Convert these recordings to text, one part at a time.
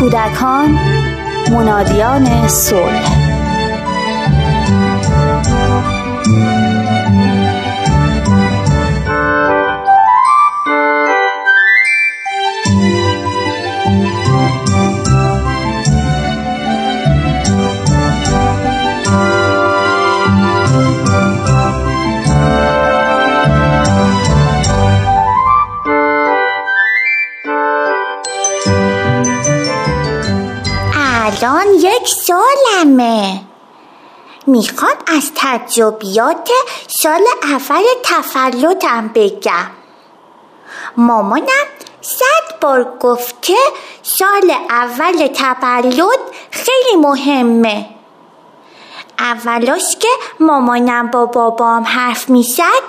کودکان منادیان صلح. می‌خوام از تجربیات سال اول تفلتم بگم. مامانم صد بار گفته سال اول تولد خیلی مهمه. اولش که مامانم با بابام حرف می‌زد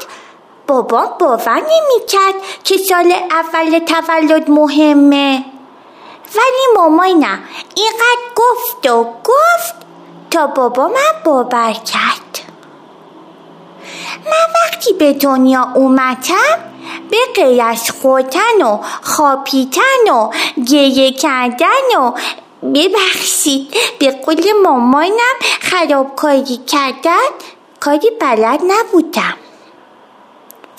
بابام باور نمی‌کرد که سال اول تولد مهمه. ولی مامانم اینقدر گفت و گفت بابا من باور کرد. من وقتی به دنیا اومدم به غیر از خورتن و خاپیتن و گریه کردن و ببخشید به قول مامانم خرابکاری کردن کاری بلد نبودم.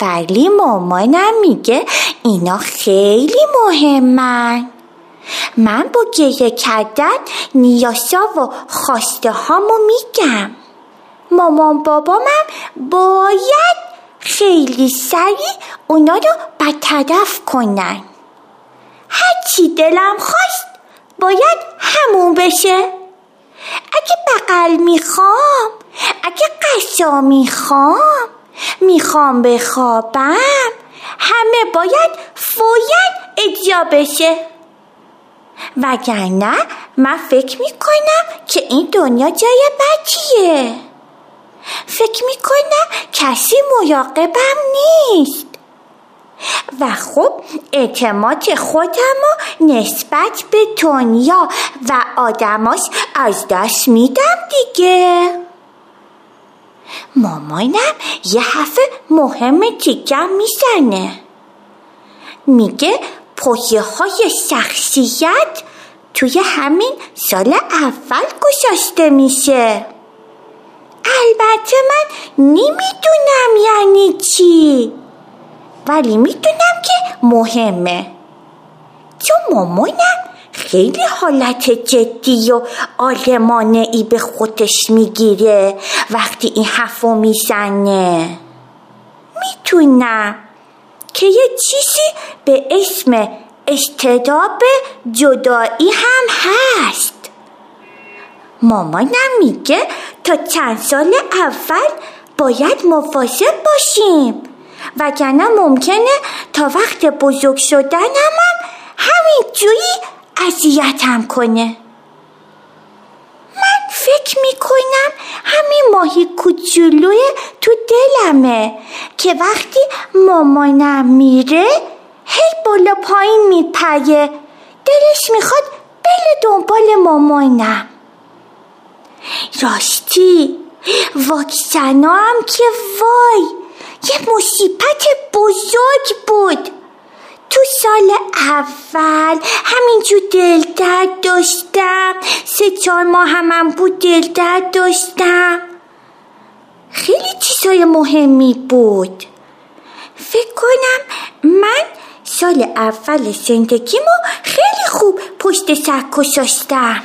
ولی مامانم میگه اینا خیلی مهمن. من با گریه کردن نیاسا و خواسته هامو میگم. مامان بابامم باید خیلی سریع اونا رو برطرف کنن. هرچی دلم خواست باید همون بشه. اگه بقل می‌خوام اگه قشا می‌خوام می‌خوام بخوابم همه باید فویت اجرا بشه. وگرنه من فکر می‌کنم که این دنیا جای بدیه. فکر می‌کنم کسی مراقبم نیست. و خب اعتماد خودم و نسبت به دنیا و آدماش از دست میدم دیگه. مامانم یه حرف مهم دیگه می‌زنه. میگه پایه های شخصیت توی همین سال اول گذاشته میشه. البته من نمی‌دونم یعنی چی ولی می‌دونم که مهمه. چون مامانم خیلی حالت جدی و آلمانه ای به خودش می‌گیره وقتی این حرفو می‌زنه. می‌تونم. که یه چیزی به اسم اشتداب جدایی هم هست. مامانم میگه تا چند سال اول باید مواظب باشیم. وگرنه ممکنه تا وقت بزرگ شدنم هم همین جویی اذیتم کنه. من فکر می‌کنم همین ماهی کوچولوی تو دلمه که وقتی مامانم میره هی بالا پایین میپره دلش می‌خواد بله دنبال مامانم. راستی واکسنا هم که وای یه مصیبت بزرگ بود. تو سال اول همینجور دل درد داشتم سه چهار ماه هم بود دل درد داشتم. خیلی چیزای مهمی بود. فکر کنم من سال اول زندگیمو خیلی خوب پشت سر کشاشتم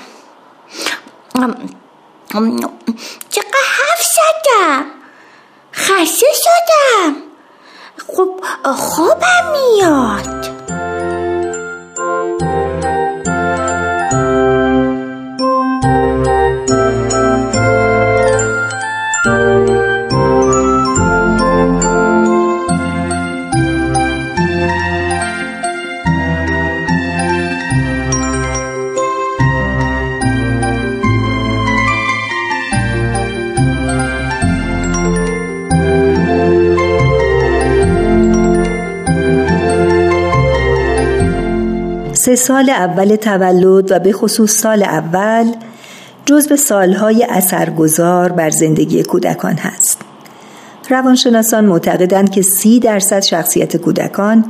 چقدر حرف زدم؟ خسته شدم. خب خوابم میاد. سه سال اول تولد و به خصوص سال اول جزو سالهای اثرگذار بر زندگی کودکان هست. روانشناسان معتقدند که سی درصد شخصیت کودکان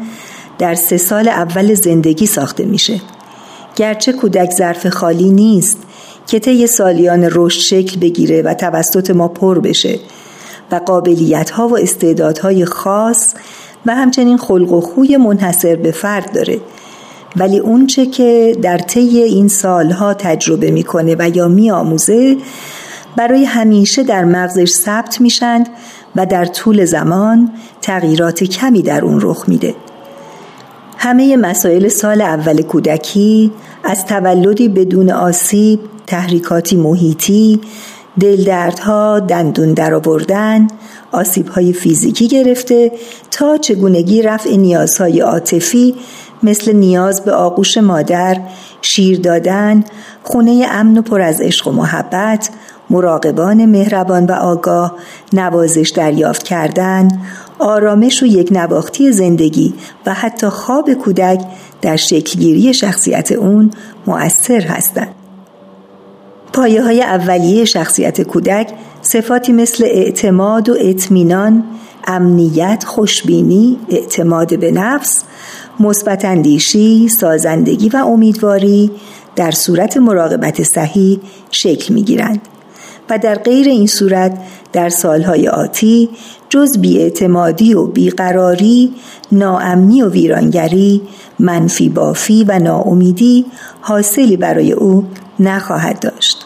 در سه سال اول زندگی ساخته میشه. گرچه کودک ظرف خالی نیست که طی سالیان رشد شکل بگیره و توسط ما پر بشه و قابلیت ها و استعدادهای خاص و همچنین خلق و خوی منحصر به فرد داره. ولی اونچه که در طی این سالها تجربه می‌کنه و یا میآموزه برای همیشه در مغزش ثبت میشند و در طول زمان تغییرات کمی در اون رخ میده. همه مسائل سال اول کودکی از تولدی بدون آسیب تحریکاتی محیطی دلدردها دندون درآوردن آسیبهای فیزیکی گرفته تا چگونگی رفع نیازهای عاطفی مثل نیاز به آغوش مادر شیر دادن خونه امن و پر از عشق و محبت مراقبان مهربان و آگاه نوازش دریافت کردن آرامش و یک نواختی زندگی و حتی خواب کودک در شکلگیری شخصیت اون مؤثر هستند. پایه های اولیه شخصیت کودک صفاتی مثل اعتماد و اطمینان، امنیت، خوشبینی، اعتماد به نفس، مثبت اندیشی، سازندگی و امیدواری در صورت مراقبت صحیح شکل می گیرند. و در غیر این صورت در سالهای آتی جز بیاعتمادی و بیقراری ناامنی و ویرانگری منفی بافی و ناامیدی حاصلی برای او نخواهد داشت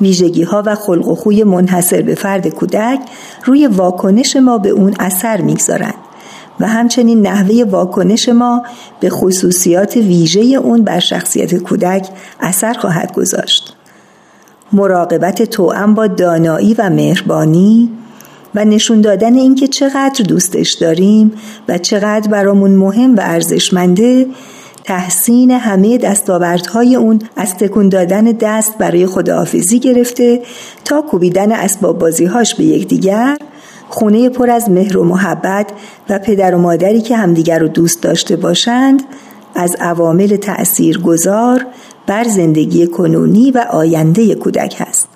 ویژگی ها و خلق و خوی منحصر به فرد کودک روی واکنش ما به اون اثر می‌گذارند و همچنین نحوه واکنش ما به خصوصیات ویژه اون بر شخصیت کودک اثر خواهد گذاشت. مراقبت توأم با دانایی و مهربانی و نشون دادن اینکه چقدر دوستش داریم و چقدر برامون مهم و ارزشمنده تحسین همه دستاوردهای اون از تکون دادن دست برای خداحافظی گرفته تا کوبیدن اسباب بازیهاش به یکدیگر خونه پر از مهر و محبت و پدر و مادری که همدیگر رو دوست داشته باشند از عوامل تأثیر گذار بر زندگی کنونی و آینده کودک است.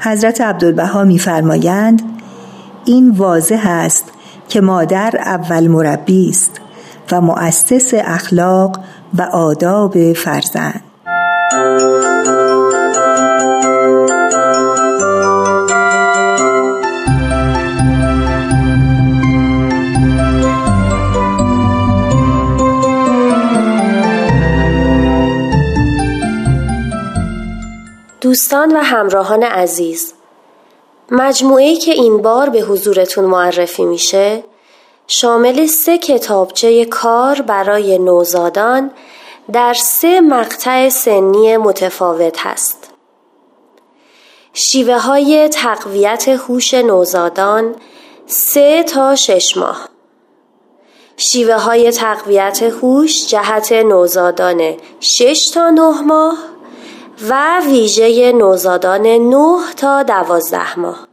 حضرت عبدالبها میفرمایند این واضح است که مادر اول مربی است و مؤسس اخلاق و آداب فرزند. دوستان و همراهان عزیز مجموعه که این بار به حضورتون معرفی میشه شامل سه کتابچه کار برای نوزادان در سه مقطع سنی متفاوت هست. شیوه های تقویت هوش نوزادان سه تا شش ماه شیوه های تقویت هوش جهت نوزادان شش تا نه ماه و ویژه نوزادان 9 تا 12 ماه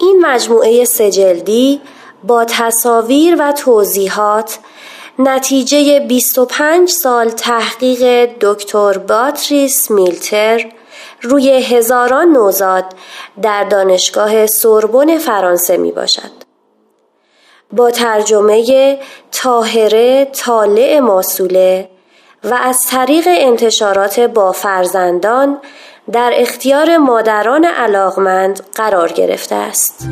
این مجموعه سجلدی با تصاویر و توضیحات نتیجه 25 سال تحقیق دکتر باتریس میلتر روی هزاران نوزاد در دانشگاه سوربن فرانسه می باشد. با ترجمه تاهره طالع ماسوله و از طریق انتشارات با فرزندان در اختیار مادران علاقمند قرار گرفته است.